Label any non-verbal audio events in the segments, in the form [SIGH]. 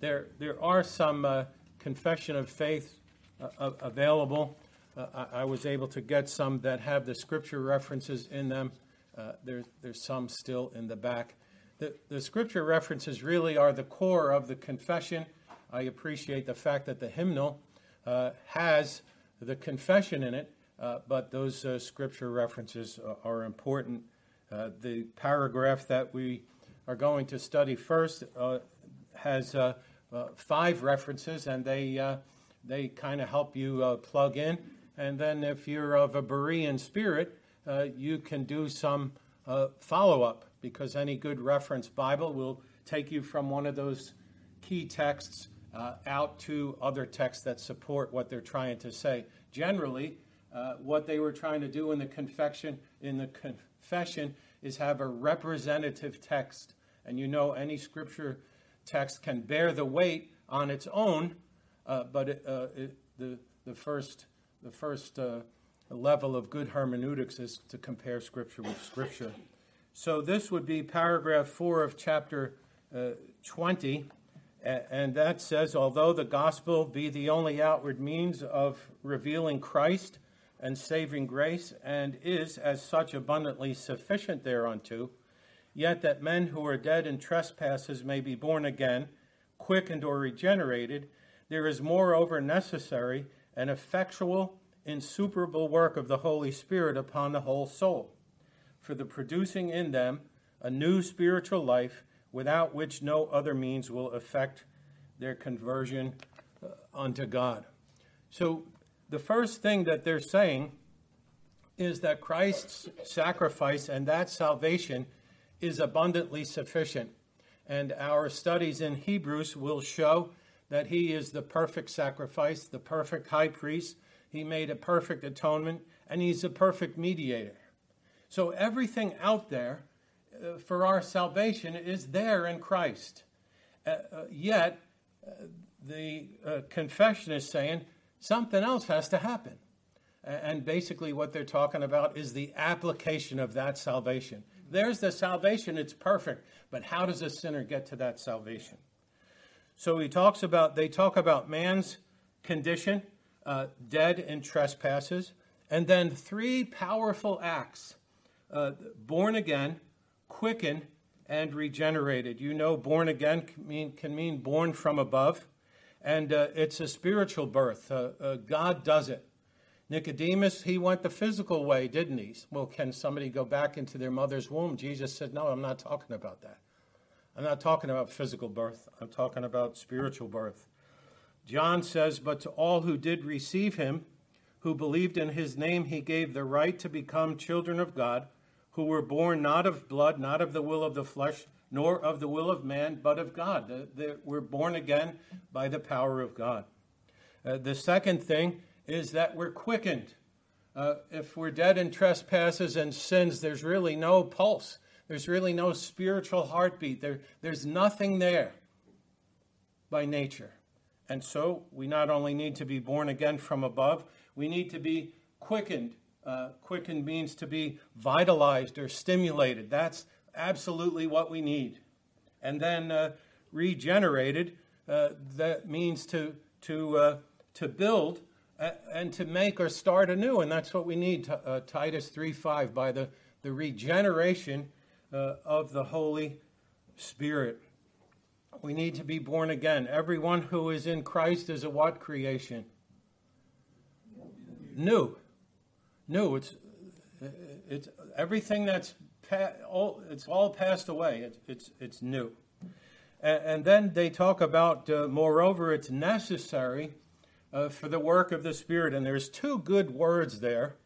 there, there are some uh, confession of faith uh, available. Uh, I, I, was able to get some that have the scripture references in them. Uh, there, there's some still in the back. The, the scripture references really are the core of the confession. I appreciate the fact that the hymnal uh, has the confession in it, uh, but those uh, scripture references are important. the paragraph that we are going to study first has five references, and they they kind of help you uh, plug in. And then if you're of a Berean spirit, uh, you can do some uh, follow up because any good reference Bible will take you from one of those key texts uh, out to other texts that support what they're trying to say. Generally, uh, what they were trying to do in the in the confession is have a representative text, and you know any scripture text can bear the weight on its own uh, but it, uh, it, the, the first, the first uh, level of good hermeneutics is to compare Scripture with Scripture. So this would be paragraph 4 of chapter uh, 20. And that says, although the gospel be the only outward means of revealing Christ and saving grace, and is as such abundantly sufficient thereunto, yet that men who are dead in trespasses may be born again, quickened or regenerated, there is moreover necessary an effectual, insuperable work of the Holy Spirit upon the whole soul, for the producing in them a new spiritual life, without which no other means will effect their conversion uh, unto God. So, the first thing that they're saying is that Christ's sacrifice and that salvation is abundantly sufficient. And our studies in Hebrews will show that he is the perfect sacrifice, the perfect high priest. He made a perfect atonement, and he's a perfect mediator. So everything out there uh, for our salvation is there in Christ. Uh, uh, yet, uh, the uh, confession is saying something else has to happen. And basically, what they're talking about is the application of that salvation. There's the salvation, it's perfect. But how does a sinner get to that salvation? So he talks about, they talk about man's condition, uh, dead in trespasses, and then three powerful acts uh, born again, quickened, and regenerated. You know, born again can mean, can mean born from above, and uh, it's a spiritual birth. Uh, uh, God does it. Nicodemus, he went the physical way, didn't he? Well, can somebody go back into their mother's womb? Jesus said, No, I'm not talking about that. I'm not talking about physical birth, I'm talking about spiritual birth. John says, But to all who did receive him, who believed in his name, he gave the right to become children of God, who were born not of blood, not of the will of the flesh, nor of the will of man, but of God. They were born again by the power of God. Uh, the second thing is that we're quickened. Uh, if we're dead in trespasses and sins, there's really no pulse. There's really no spiritual heartbeat. There, there's nothing there by nature. And so we not only need to be born again from above, we need to be quickened. Uh, quickened means to be vitalized or stimulated. That's absolutely what we need. And then uh, regenerated, uh, that means to, to, uh, to build and to make or start anew. And that's what we need, uh, Titus 3.5, by the, the regeneration uh, of the Holy Spirit. We need to be born again. Everyone who is in Christ is a what creation? New. New. It's it's everything that's pa- all, it's all passed away. It's it's it's new. And, and then they talk about, uh, moreover, it's necessary uh, for the work of the Spirit. And there's two good words there: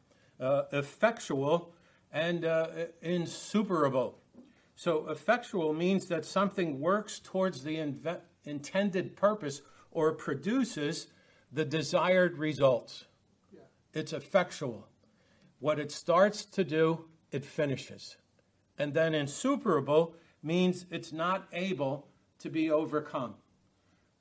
uh, effectual and uh, insuperable. So, effectual means that something works towards the inve- intended purpose or produces the desired results. Yeah. It's effectual. What it starts to do, it finishes. And then insuperable means it's not able to be overcome.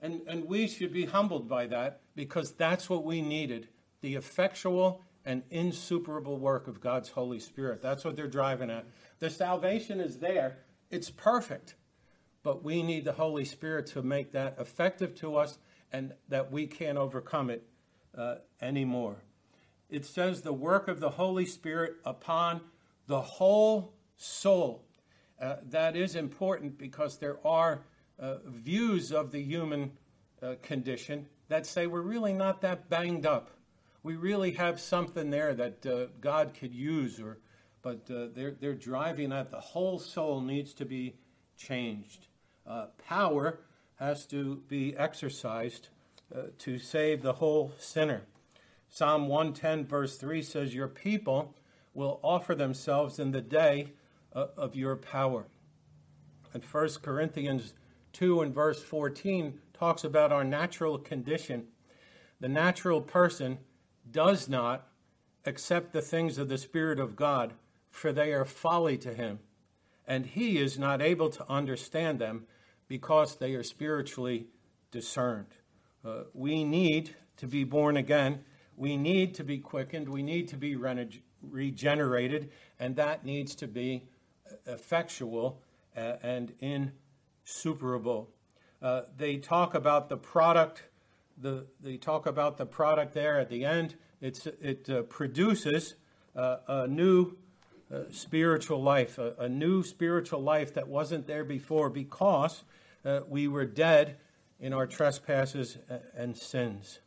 And, and we should be humbled by that because that's what we needed the effectual and insuperable work of God's Holy Spirit. That's what they're driving at. The salvation is there, it's perfect. but we need the Holy Spirit to make that effective to us and that we can't overcome it uh, anymore. It says the work of the Holy Spirit upon the whole soul. Uh, that is important because there are uh, views of the human uh, condition that say we're really not that banged up. We really have something there that uh, God could use, or but uh, they're they're driving at the whole soul needs to be changed. Uh, power has to be exercised to save the whole sinner. Psalm 110, verse 3 says, Your people will offer themselves in the day of your power. And 1 Corinthians 2 and verse 14 talks about our natural condition. The natural person does not accept the things of the Spirit of God, for they are folly to him, and he is not able to understand them because they are spiritually discerned. Uh, we need to be born again. We need to be quickened. We need to be regenerated, and that needs to be effectual uh, and insuperable. Uh, they talk about the product. The, they talk about the product there at the end. It's, it uh, produces uh, a new uh, spiritual life, a, a, new spiritual life that wasn't there before because uh, we were dead in our trespasses and sins.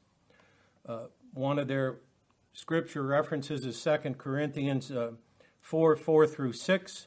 one of their scripture references is 2 Corinthians 4 4 through 6.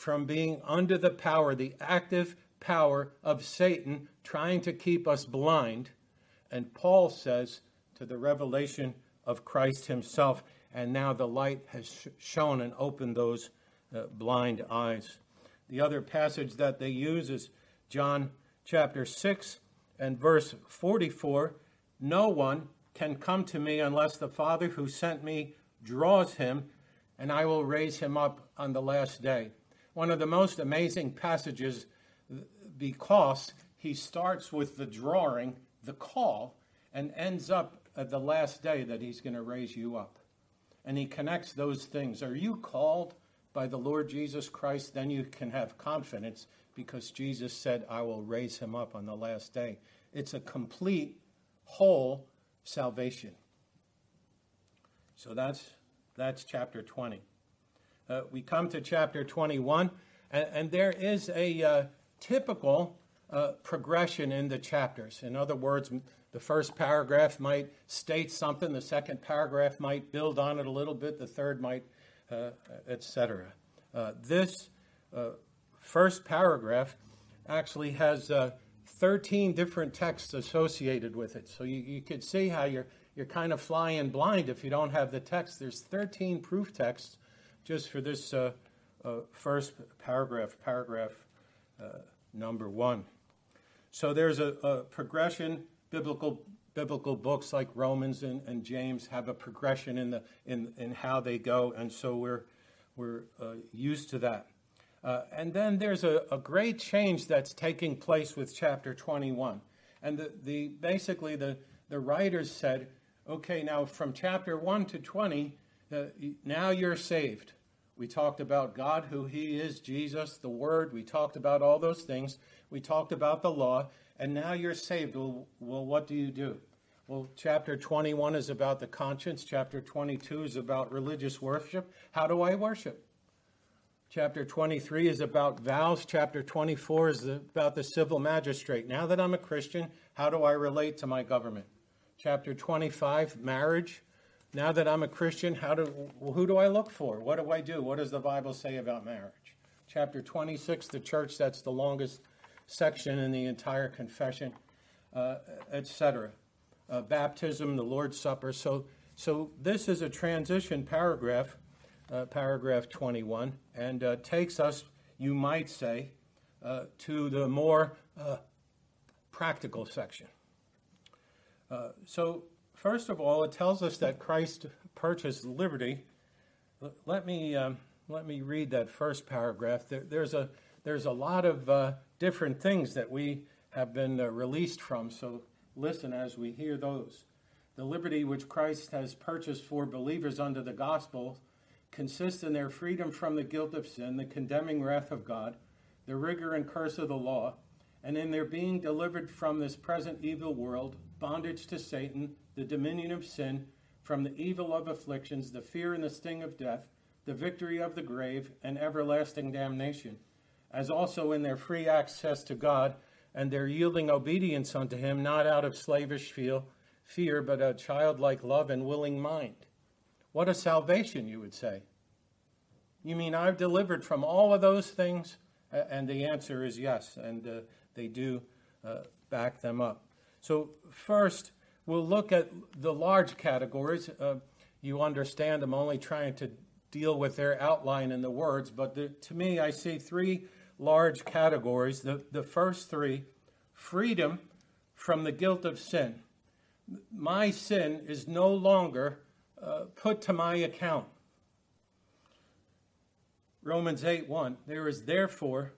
from being under the power, the active power of Satan trying to keep us blind. And Paul says to the revelation of Christ himself, and now the light has shone and opened those uh, blind eyes. The other passage that they use is John chapter 6 and verse 44. No one can come to me unless the Father who sent me draws him, and I will raise him up on the last day one of the most amazing passages because he starts with the drawing, the call, and ends up at the last day that he's going to raise you up. And he connects those things. Are you called by the Lord Jesus Christ? Then you can have confidence because Jesus said, I will raise him up on the last day. It's a complete, whole salvation. So that's, that's chapter 20 uh, we come to chapter 21, and, and there is a uh, typical uh, progression in the chapters. In other words, the first paragraph might state something, the second paragraph might build on it a little bit, the third might, uh, etc. Uh, this uh, first paragraph actually has 13 different texts associated with it. So you, you could see how you're, you're kind of flying blind if you don't have the text. There's 13 proof texts just for this uh, uh, first paragraph, paragraph uh, number one. So there's a, a, progression. Biblical biblical books like Romans and, and, James have a progression in the in, in how they go, and so we're we're uh, used to that. Uh, and then there's a, a great change that's taking place with chapter 21. And the, the basically the, the writers said, okay, now from chapter 1 to 20, uh, now you're saved. We talked about God, who He is, Jesus, the Word. We talked about all those things. We talked about the law. And now you're saved. Well, well, what do you do? Well, chapter 21 is about the conscience. Chapter 22 is about religious worship. How do I worship? Chapter 23 is about vows. Chapter 24 is about the civil magistrate. Now that I'm a Christian, how do I relate to my government? Chapter 25, marriage. Now that I'm a Christian, how do, who do I look for? What do I do? What does the Bible say about marriage? Chapter 26, the church, that's the longest section in the entire confession, uh, etc. Uh, baptism, the Lord's Supper. So, so this is a transition paragraph, uh, paragraph 21, and uh, takes us, you might say, uh, to the more uh, practical section. So, first of all, it tells us that Christ purchased liberty. Let me um, let me read that first paragraph. There, there's a there's a lot of uh, different things that we have been uh, released from. So listen as we hear those. The liberty which Christ has purchased for believers under the gospel consists in their freedom from the guilt of sin, the condemning wrath of God, the rigor and curse of the law, and in their being delivered from this present evil world, bondage to Satan, the dominion of sin, from the evil of afflictions, the fear and the sting of death, the victory of the grave, and everlasting damnation, as also in their free access to God and their yielding obedience unto him, not out of slavish feel, fear, but a childlike love and willing mind. What a salvation, you would say. You mean I've delivered from all of those things? And the answer is yes, and uh, they do uh, back them up. So, first, we'll look at the large categories. Uh, you understand I'm only trying to deal with their outline in the words, but the, to me, I see three large categories. The, the first three freedom from the guilt of sin. My sin is no longer uh, put to my account. Romans 8 1 There is therefore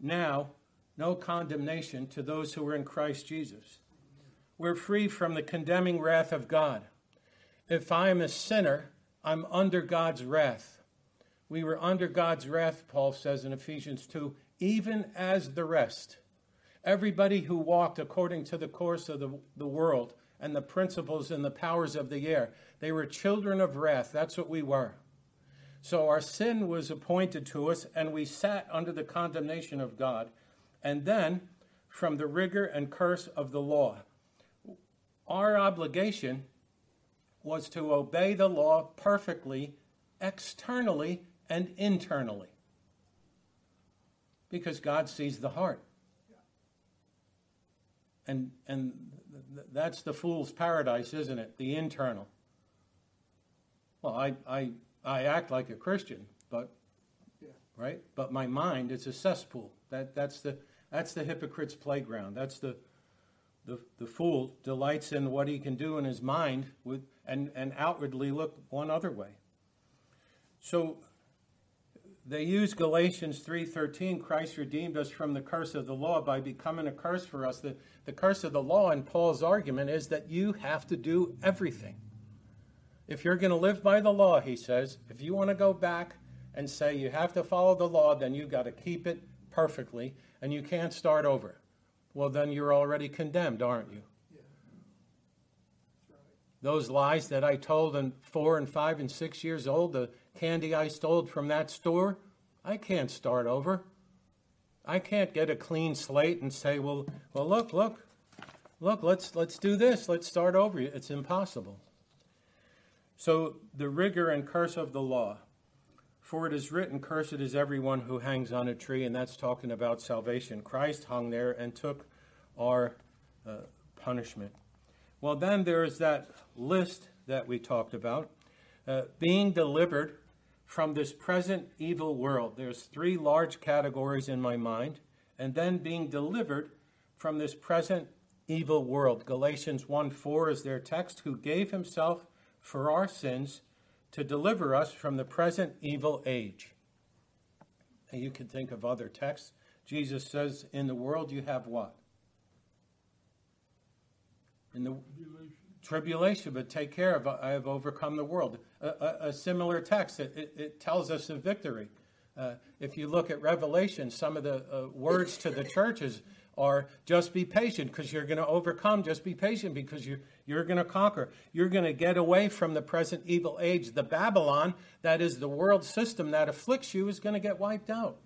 now no condemnation to those who are in Christ Jesus. We're free from the condemning wrath of God. If I am a sinner, I'm under God's wrath. We were under God's wrath, Paul says in Ephesians 2, even as the rest. Everybody who walked according to the course of the, the world and the principles and the powers of the air, they were children of wrath. That's what we were. So our sin was appointed to us, and we sat under the condemnation of God, and then from the rigor and curse of the law. Our obligation was to obey the law perfectly, externally and internally because God sees the heart. And, and that's the fool's paradise, isn't it? The internal. Well, I, I, I act like a Christian, but right? But my mind is a cesspool. That, that's, the, that's the hypocrite's playground. That's the, the, the fool delights in what he can do in his mind with, and, and outwardly look one other way. So they use Galatians 3:13, Christ redeemed us from the curse of the law by becoming a curse for us. The, the curse of the law in Paul's argument is that you have to do everything. If you're going to live by the law, he says, if you want to go back and say you have to follow the law, then you've got to keep it perfectly and you can't start over. Well, then you're already condemned, aren't you? Yeah. Right. Those lies that I told in four and five and six years old, the candy I stole from that store, I can't start over. I can't get a clean slate and say, well, well, look, look, look, let's let's do this. Let's start over. It's impossible. So the rigor and curse of the law. For it is written, Cursed is everyone who hangs on a tree, and that's talking about salvation. Christ hung there and took our uh, punishment. Well, then there is that list that we talked about uh, being delivered from this present evil world. There's three large categories in my mind, and then being delivered from this present evil world. Galatians 1 4 is their text, who gave himself for our sins to deliver us from the present evil age. And you can think of other texts. Jesus says, In the world you have what? In the tribulation, but take care of I have overcome the world. A, a, a similar text, it, it, it, tells us of victory. Uh, if you look at Revelation, some of the uh, words to the churches are just be patient because you're going to overcome. Just be patient because you're, you're going to conquer. You're going to get away from the present evil age. The Babylon, that is the world system that afflicts you, is going to get wiped out.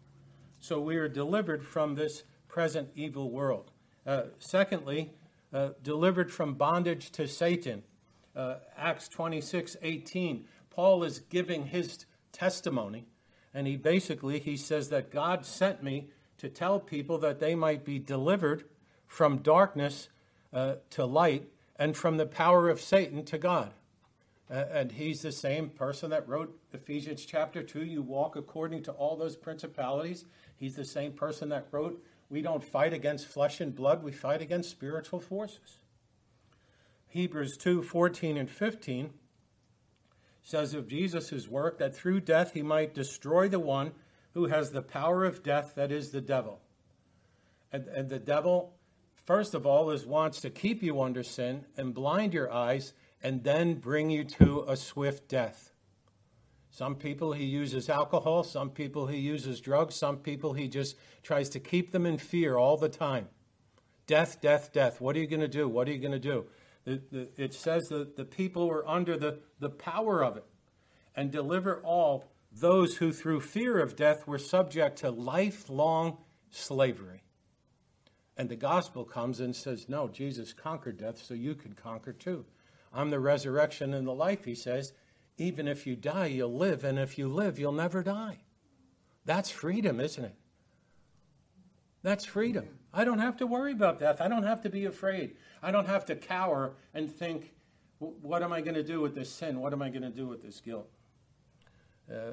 So we are delivered from this present evil world. Uh, secondly, uh, delivered from bondage to Satan. Uh, Acts 26 18. Paul is giving his testimony, and he basically he says that God sent me to tell people that they might be delivered from darkness uh, to light and from the power of Satan to God. Uh, and he's the same person that wrote Ephesians chapter 2. You walk according to all those principalities. He's the same person that wrote, We don't fight against flesh and blood, we fight against spiritual forces. Hebrews 2 14 and 15 says of Jesus' work that through death he might destroy the one who has the power of death, that is the devil. And, and the devil, first of all, is wants to keep you under sin and blind your eyes and then bring you to a swift death. Some people he uses alcohol, some people he uses drugs, some people he just tries to keep them in fear all the time. Death, death, death. What are you going to do? What are you going to do? It says that the people were under the, the power of it and deliver all those who through fear of death were subject to lifelong slavery. And the gospel comes and says, No, Jesus conquered death, so you can conquer too. I'm the resurrection and the life, he says. Even if you die, you'll live, and if you live, you'll never die. That's freedom, isn't it? That's freedom. I don't have to worry about death. I don't have to be afraid. I don't have to cower and think, what am I going to do with this sin? What am I going to do with this guilt? Uh,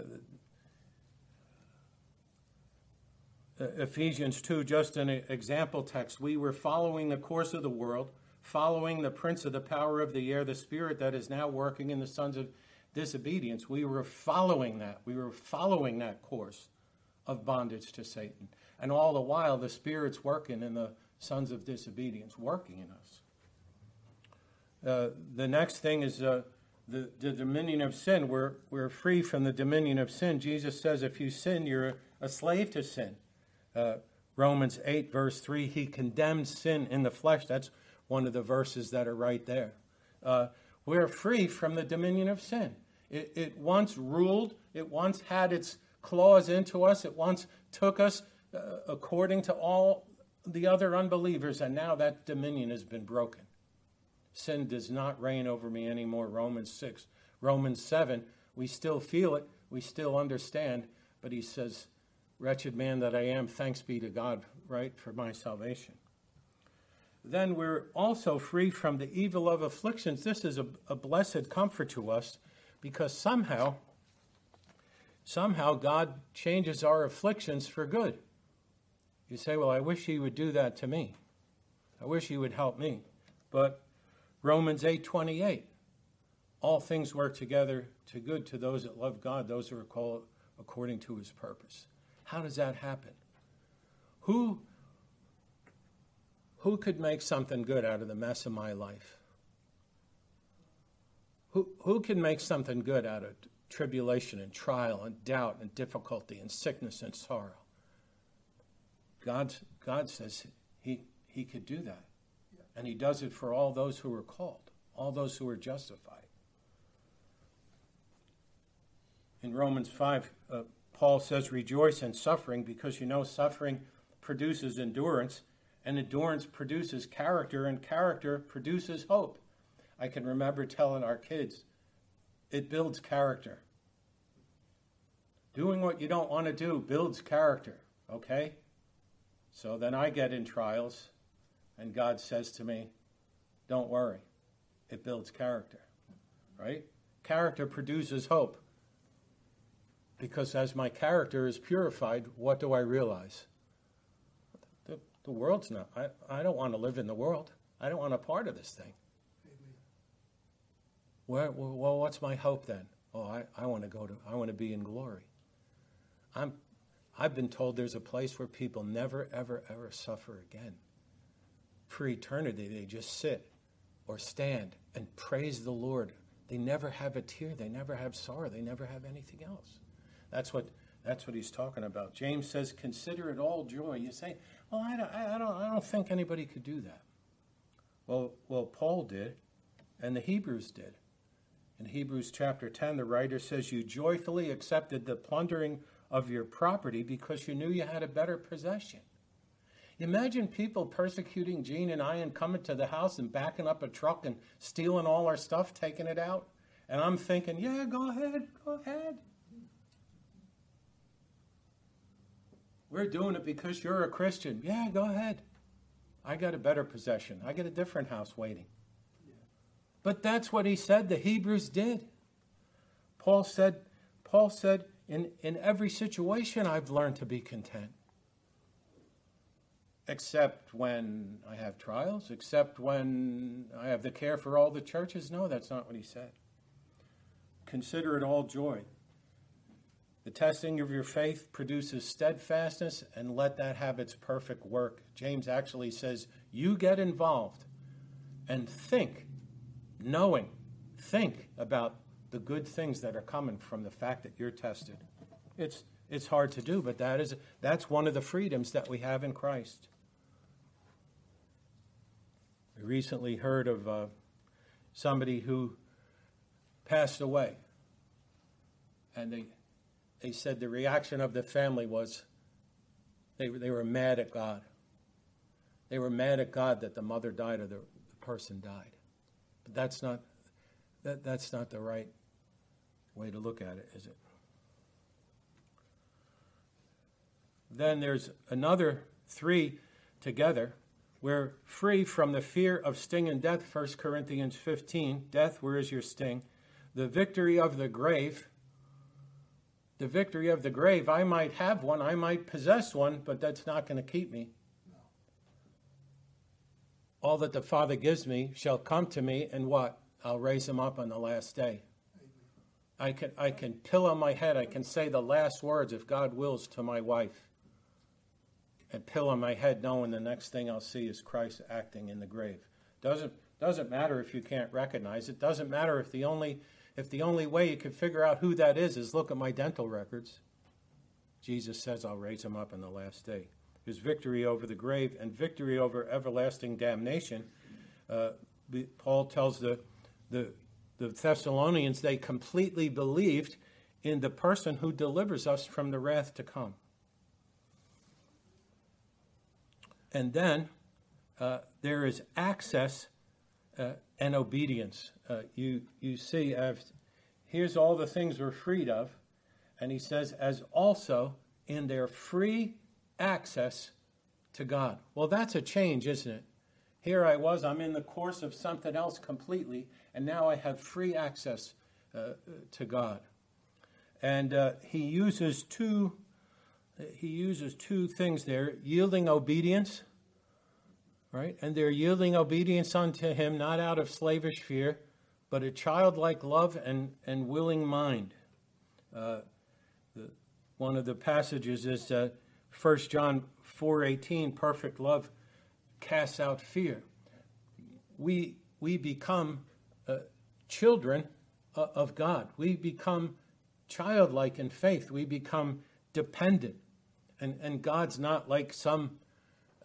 Ephesians 2, just an example text. We were following the course of the world, following the prince of the power of the air, the spirit that is now working in the sons of disobedience. We were following that. We were following that course of bondage to Satan. And all the while, the Spirit's working in the sons of disobedience, working in us. Uh, the next thing is uh, the, the dominion of sin. We're, we're free from the dominion of sin. Jesus says if you sin, you're a, slave to sin. Uh, Romans 8, verse 3, he condemns sin in the flesh. That's one of the verses that are right there. Uh, we're free from the dominion of sin. It, it once ruled, it once had its claws into us, it once took us uh, according to all the other unbelievers, and now that dominion has been broken. Sin does not reign over me anymore. Romans 6. Romans 7, we still feel it, we still understand, but he says, Wretched man that I am, thanks be to God, right, for my salvation. Then we're also free from the evil of afflictions. This is a, a blessed comfort to us because somehow, somehow God changes our afflictions for good. You say, Well, I wish He would do that to me. I wish He would help me. But Romans 8 28, all things work together to good to those that love God, those who are called according to His purpose. How does that happen? Who, who could make something good out of the mess of my life? Who, who can make something good out of tribulation and trial and doubt and difficulty and sickness and sorrow? God, God says he, he could do that. And he does it for all those who are called, all those who are justified. In Romans 5, uh, Paul says, Rejoice in suffering because you know suffering produces endurance, and endurance produces character, and character produces hope. I can remember telling our kids, it builds character. Doing what you don't want to do builds character, okay? So then I get in trials, and God says to me, Don't worry, it builds character, right? Character produces hope. Because as my character is purified, what do I realize? The, the world's not, I, I don't want to live in the world. I don't want a part of this thing. Where, well, what's my hope then? Oh, I, I want to go to, I want to be in glory. I'm, I've been told there's a place where people never, ever, ever suffer again. For eternity, they just sit or stand and praise the Lord. They never have a tear. They never have sorrow. They never have anything else. That's what, that's what he's talking about. James says, consider it all joy. You say, well, I don't, I don't, I don't think anybody could do that. Well, well, Paul did, and the Hebrews did. In Hebrews chapter 10, the writer says, You joyfully accepted the plundering of your property because you knew you had a better possession. Imagine people persecuting Gene and I and coming to the house and backing up a truck and stealing all our stuff, taking it out. And I'm thinking, yeah, go ahead, go ahead. We're doing it because you're a Christian. Yeah, go ahead. I got a better possession. I got a different house waiting. But that's what he said the Hebrews did. Paul said, Paul said, in, in every situation I've learned to be content. Except when I have trials, except when I have the care for all the churches. No, that's not what he said. Consider it all joy. The testing of your faith produces steadfastness, and let that have its perfect work. James actually says, You get involved and think, knowing, think about the good things that are coming from the fact that you're tested. It's, it's hard to do, but that is, that's one of the freedoms that we have in Christ. Recently heard of uh, somebody who passed away, and they, they said the reaction of the family was they, they were mad at God. They were mad at God that the mother died or the, the person died. But that's not, that, that's not the right way to look at it, is it? Then there's another three together. We're free from the fear of sting and death, 1 Corinthians 15. Death, where is your sting? The victory of the grave. The victory of the grave. I might have one, I might possess one, but that's not going to keep me. All that the Father gives me shall come to me, and what? I'll raise him up on the last day. I can, I can pillow my head. I can say the last words, if God wills, to my wife. And pillow my head knowing the next thing I'll see is Christ acting in the grave. Doesn't, doesn't matter if you can't recognize it. Doesn't matter if the only, if the only way you can figure out who that is is look at my dental records. Jesus says, I'll raise him up in the last day. His victory over the grave and victory over everlasting damnation. Uh, Paul tells the, the the Thessalonians, they completely believed in the person who delivers us from the wrath to come. And then uh, there is access uh, and obedience. Uh, you, you see, I've, here's all the things we're freed of. And he says, as also in their free access to God. Well, that's a change, isn't it? Here I was, I'm in the course of something else completely, and now I have free access uh, to God. And uh, he uses two he uses two things there yielding obedience right and they're yielding obedience unto him not out of slavish fear but a childlike love and, and willing mind uh, the, one of the passages is uh, 1 john 4.18 perfect love casts out fear we we become uh, children uh, of God. We become childlike in faith. We become dependent. And, and God's not like some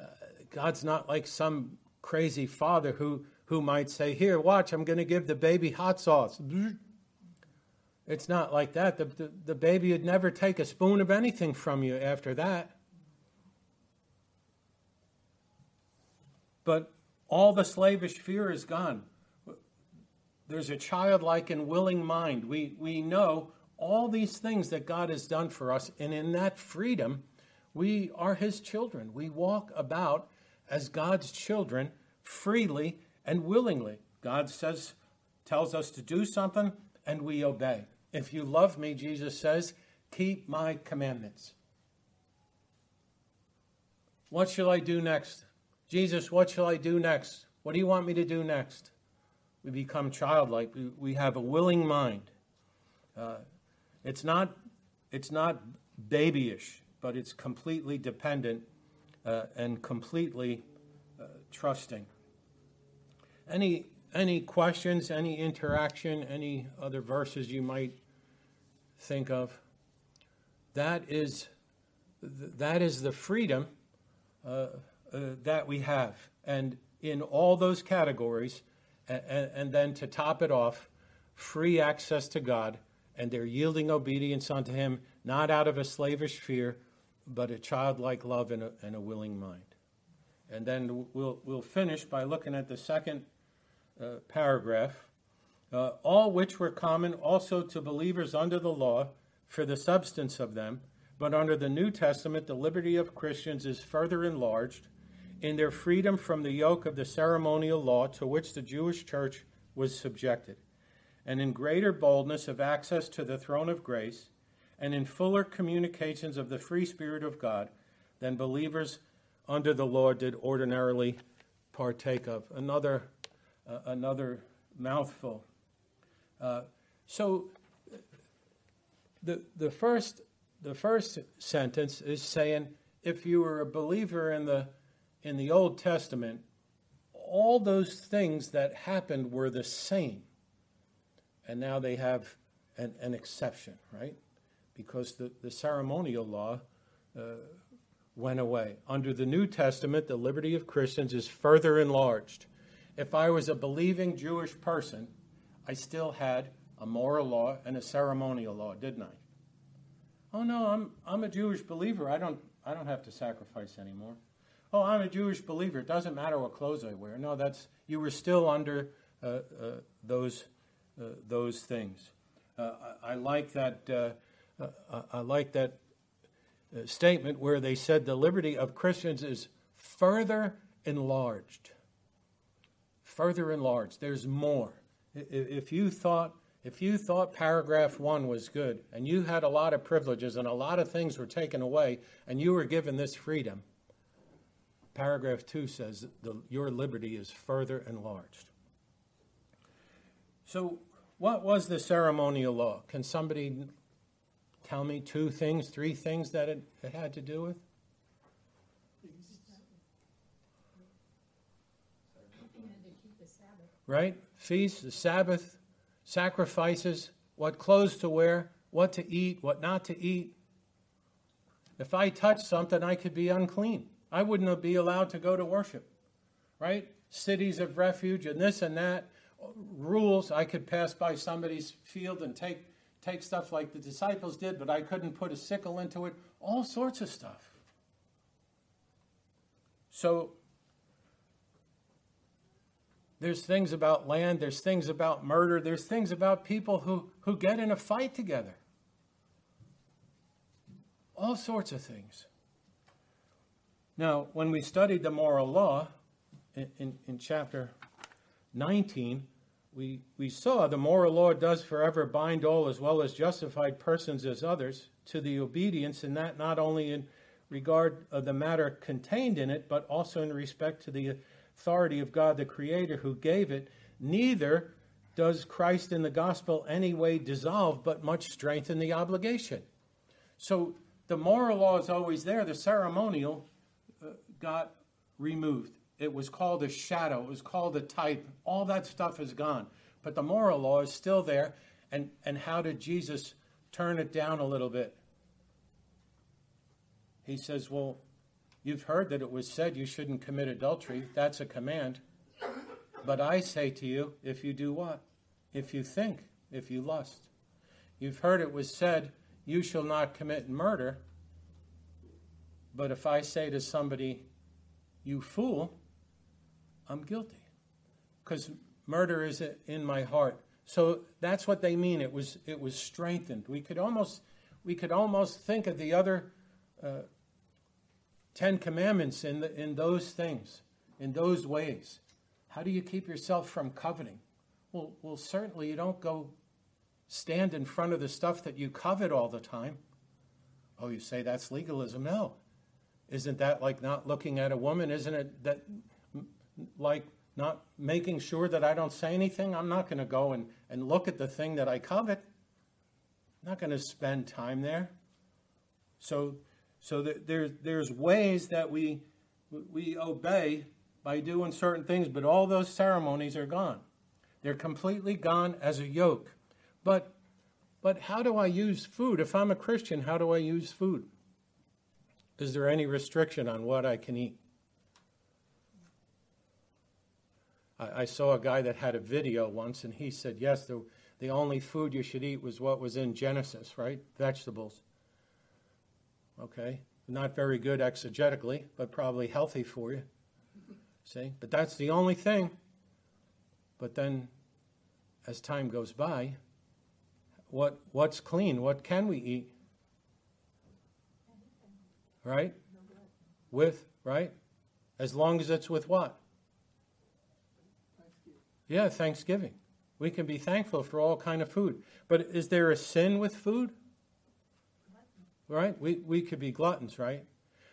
uh, God's not like some crazy father who, who might say, Here, watch, I'm going to give the baby hot sauce. It's not like that. The, the, the baby would never take a spoon of anything from you after that. But all the slavish fear is gone. There's a childlike and willing mind. We, we know all these things that God has done for us, and in that freedom, we are His children. We walk about as God's children freely and willingly. God says, tells us to do something, and we obey. If you love me, Jesus says, keep my commandments. What shall I do next? Jesus, what shall I do next? What do you want me to do next? we become childlike. We, have a willing mind. Uh, it's not it's not babyish, but it's completely dependent uh, and completely uh, trusting. Any any questions? Any interaction? Any other verses you might think of? That is that is the freedom uh, uh, that we have, and in all those categories and, and then to top it off, free access to God, and they're yielding obedience unto Him, not out of a slavish fear, but a childlike love and a, and a willing mind. And then we'll, we'll finish by looking at the second uh, paragraph. Uh, all which were common also to believers under the law for the substance of them, but under the New Testament, the liberty of Christians is further enlarged in their freedom from the yoke of the ceremonial law to which the Jewish church was subjected, and in greater boldness of access to the throne of grace, and in fuller communications of the free Spirit of God than believers under the law did ordinarily partake of. Another, uh, another mouthful. Uh, so the, the, first, the first sentence is saying if you were a believer in the, in the Old Testament, all those things that happened were the same. And now they have an, an exception, right? Because the, the ceremonial law uh, went away. Under the New Testament, the liberty of Christians is further enlarged. If I was a believing Jewish person, I still had a moral law and a ceremonial law, didn't I? Oh no, I'm I'm a Jewish believer. I don't I don't have to sacrifice anymore. Oh, I'm a Jewish believer. It doesn't matter what clothes I wear. No, that's you were still under uh, uh, those uh, those things. Uh, I, I, like that. Uh, uh, I like that statement where they said the liberty of Christians is further enlarged. Further enlarged. There's more. If you thought if you thought paragraph one was good and you had a lot of privileges and a lot of things were taken away and you were given this freedom, paragraph two says the, your liberty is further enlarged. So, what was the ceremonial law? Can somebody tell me two things, three things that it, it had to do with? Right? Feasts, the Sabbath, sacrifices, what clothes to wear, what to eat, what not to eat. If I touch something, I could be unclean. I wouldn't be allowed to go to worship, right? Cities of refuge and this and that, rules. I could pass by somebody's field and take, take stuff like the disciples did, but I couldn't put a sickle into it. All sorts of stuff. So there's things about land, there's things about murder, there's things about people who, who get in a fight together. All sorts of things. Now, when we studied the moral law in, in, in chapter 19, we, we saw the moral law does forever bind all as well as justified persons as others to the obedience, and that not only in regard of the matter contained in it, but also in respect to the authority of God the Creator who gave it, neither does Christ in the gospel any way dissolve, but much strengthen the obligation. So the moral law is always there, the ceremonial uh, got removed. It was called a shadow, it was called a type. All that stuff is gone. But the moral law is still there. And, and how did Jesus turn it down a little bit? He says, Well, You've heard that it was said you shouldn't commit adultery. That's a command. But I say to you, if you do what? If you think, if you lust. You've heard it was said, you shall not commit murder. But if I say to somebody, you fool, I'm guilty. Because murder is in my heart. So that's what they mean. It was, it was strengthened. We could almost, we could almost think of the other uh, Ten Commandments in, the, in those things, in those ways. How do you keep yourself from coveting? Well, well, certainly you don't go stand in front of the stuff that you covet all the time. Oh, you say that's legalism? No. Isn't that like not looking at a woman? Isn't it that like not making sure that I don't say anything? I'm not going to go and, and look at the thing that I covet. I'm not going to spend time there. So so there's, there's ways that we, we obey by doing certain things, but all those ceremonies are gone. They're completely gone as a yoke. But, but how do I use food? If I'm a Christian, how do I use food? Is there any restriction on what I can eat? I, I saw a guy that had a video once, and he said, yes, the, the only food you should eat was what was in Genesis, right? Vegetables. Okay? Not very good exegetically, but probably healthy for you. See? But that's the only thing. But then, as time goes by, what, what's clean? What can we eat? Right? With, right? As long as it's with what? Yeah, Thanksgiving. We can be thankful for all kind of food. But is there a sin with food? right? We, we could be gluttons, right?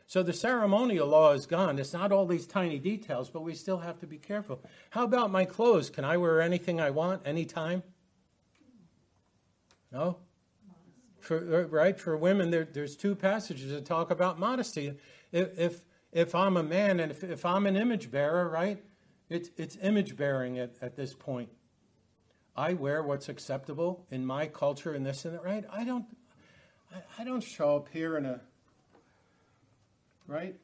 So the ceremonial law is gone. It's not all these tiny details, but we still have to be careful. How about my clothes? Can I wear anything I want anytime? No? For, uh, right? For women, there, there's two passages that talk about modesty. If, if, if I'm a man and if, if I'm an image bearer, right? It's, it's image bearing at, at this point. I wear what's acceptable in my culture and this and that, right? I don't, I, I don't show up here in a, right,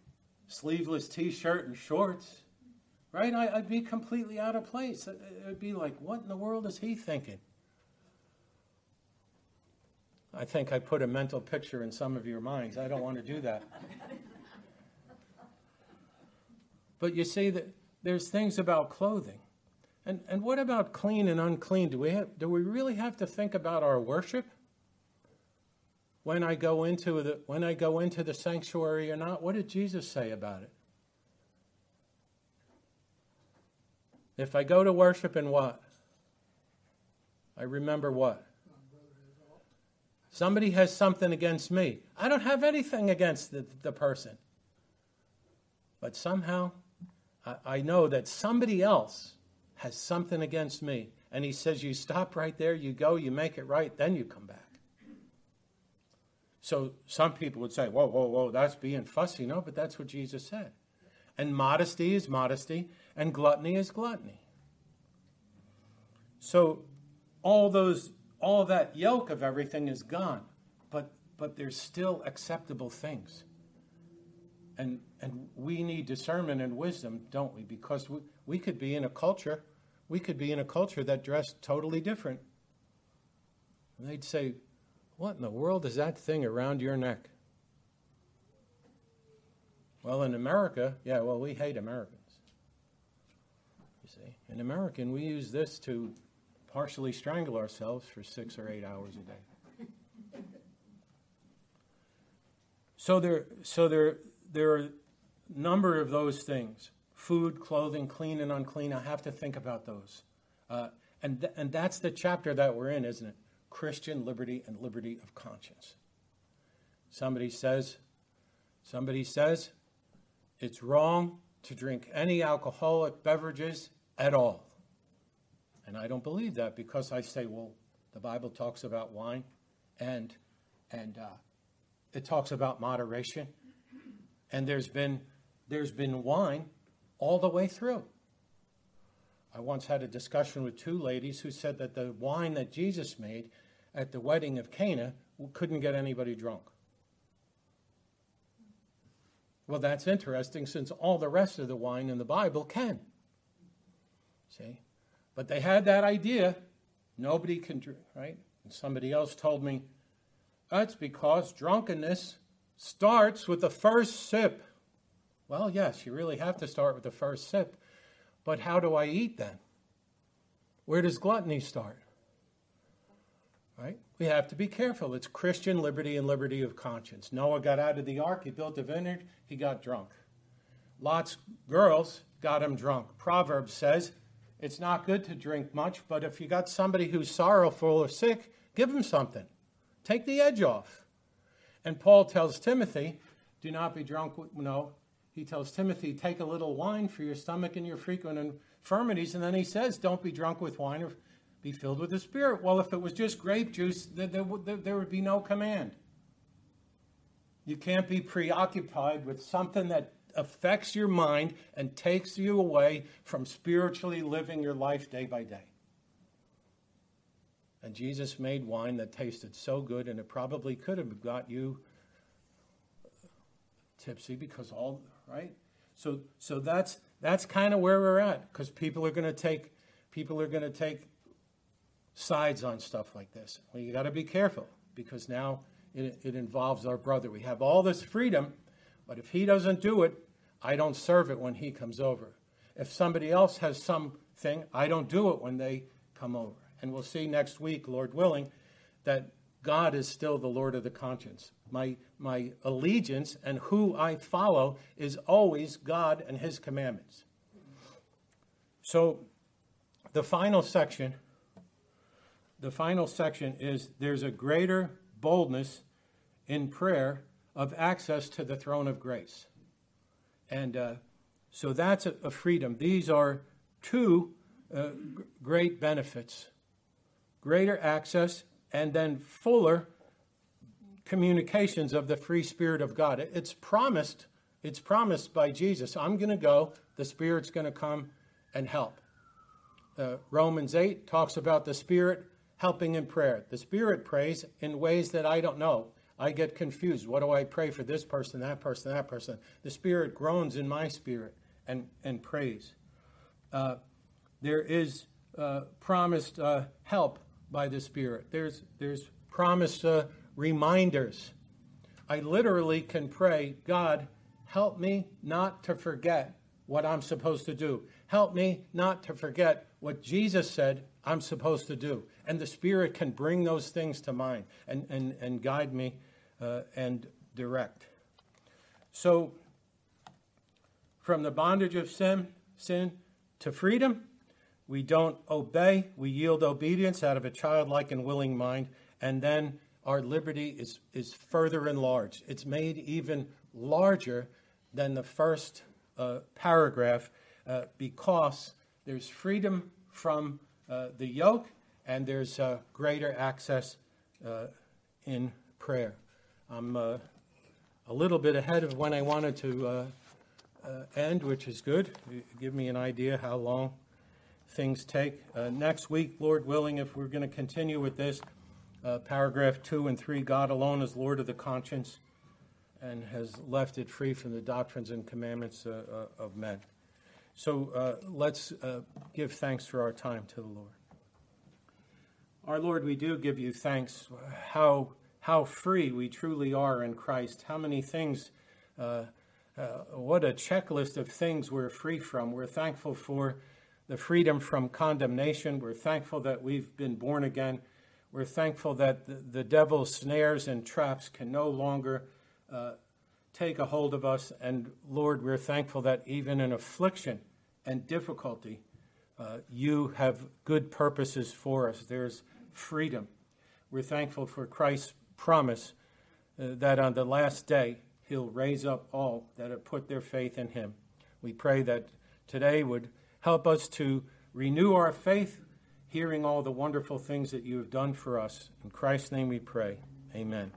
sleeveless t-shirt and shorts, right? I, would be completely out of place. It would be like, what in the world is he thinking? I think I put a mental picture in some of your minds. I don't want to do that. [LAUGHS] but you see that there's things about clothing. And, and what about clean and unclean? Do we, have, do we really have to think about our worship? When I go into the when I go into the sanctuary or not, what did Jesus say about it? If I go to worship and what? I remember what? Somebody has something against me. I don't have anything against the, the person. But somehow I, know that somebody else has something against me. And he says, You stop right there, you go, you make it right, then you come back. So some people would say, Whoa, whoa, whoa, that's being fussy. No, but that's what Jesus said. And modesty is modesty, and gluttony is gluttony. So all those all that yoke of everything is gone. But but there's still acceptable things. And and we need discernment and wisdom, don't we? Because we, we could be in a culture we could be in a culture that dressed totally different. And they'd say, What in the world is that thing around your neck? Well, in America, yeah, well, we hate Americans. You see, in American, we use this to partially strangle ourselves for six or eight hours a day. So there, so there, there are a number of those things food, clothing, clean and unclean. I have to think about those. Uh, and, th- and that's the chapter that we're in, isn't it? Christian liberty and liberty of conscience. Somebody says, somebody says, it's wrong to drink any alcoholic beverages at all. And I don't believe that because I say, well, the Bible talks about wine and, and uh, it talks about moderation. And there's been, there's been wine all the way through. I once had a discussion with two ladies who said that the wine that Jesus made at the wedding of Cana couldn't get anybody drunk. Well, that's interesting since all the rest of the wine in the Bible can. See? But they had that idea nobody can drink, right? And somebody else told me that's because drunkenness starts with the first sip. Well, yes, you really have to start with the first sip. But how do I eat then? Where does gluttony start? Right? We have to be careful. It's Christian liberty and liberty of conscience. Noah got out of the ark, he built a vineyard, he got drunk. Lot's girls got him drunk. Proverbs says it's not good to drink much, but if you got somebody who's sorrowful or sick, give them something. Take the edge off. And Paul tells Timothy, do not be drunk with, no, he tells Timothy, take a little wine for your stomach and your frequent infirmities. And then he says, don't be drunk with wine or be filled with the Spirit. Well, if it was just grape juice, there, there, there would be no command. You can't be preoccupied with something that affects your mind and takes you away from spiritually living your life day by day. And Jesus made wine that tasted so good, and it probably could have got you tipsy because all right? So, so that's, that's kind of where we're at because people are going to take, people are going to take sides on stuff like this. Well, you got to be careful because now it, it involves our brother. We have all this freedom, but if he doesn't do it, I don't serve it when he comes over. If somebody else has something, I don't do it when they come over. And we'll see next week, Lord willing, that God is still the Lord of the conscience. My, my allegiance and who I follow is always God and His commandments. So the final section, the final section is there's a greater boldness in prayer of access to the throne of grace. And uh, so that's a, a, freedom. These are two uh, g- great benefits greater access and then fuller communications of the free spirit of God. It's promised, it's promised by Jesus. I'm going to go, the spirit's going to come and help. Uh, Romans 8 talks about the spirit helping in prayer. The spirit prays in ways that I don't know. I get confused. What do I pray for this person, that person, that person? The spirit groans in my spirit and, and prays. Uh, there is uh, promised uh, help by the Spirit. There's, there's promised uh, reminders. I literally can pray, God, help me not to forget what I'm supposed to do. Help me not to forget what Jesus said I'm supposed to do. And the Spirit can bring those things to mind and, and, and guide me uh, and direct. So, from the bondage of sin, sin to freedom, we don't obey, we yield obedience out of a childlike and willing mind, and then our liberty is, is further enlarged. It's made even larger than the first uh, paragraph uh, because there's freedom from uh, the yoke and there's uh, greater access uh, in prayer. I'm uh, a little bit ahead of when I wanted to end, which is good. Give me an idea how long things take. Uh, next week, Lord willing, if we're going to continue with this, uh, paragraph two and three God alone is Lord of the conscience and has left it free from the doctrines and commandments uh, uh of men. So uh, let's uh, give thanks for our time to the Lord. Our Lord, we do give you thanks. How, how free we truly are in Christ. How many things, what a checklist of things we're free from. We're thankful for the freedom from condemnation. We're thankful that we've been born again. We're thankful that the, the devil's snares and traps can no longer uh, take a hold of us. And Lord, we're thankful that even in affliction and difficulty, uh, you have good purposes for us. There's freedom. We're thankful for Christ's promise uh, that on the last day, he'll raise up all that have put their faith in him. We pray that today would Help us to renew our faith, hearing all the wonderful things that you have done for us. In Christ's name we pray. Amen.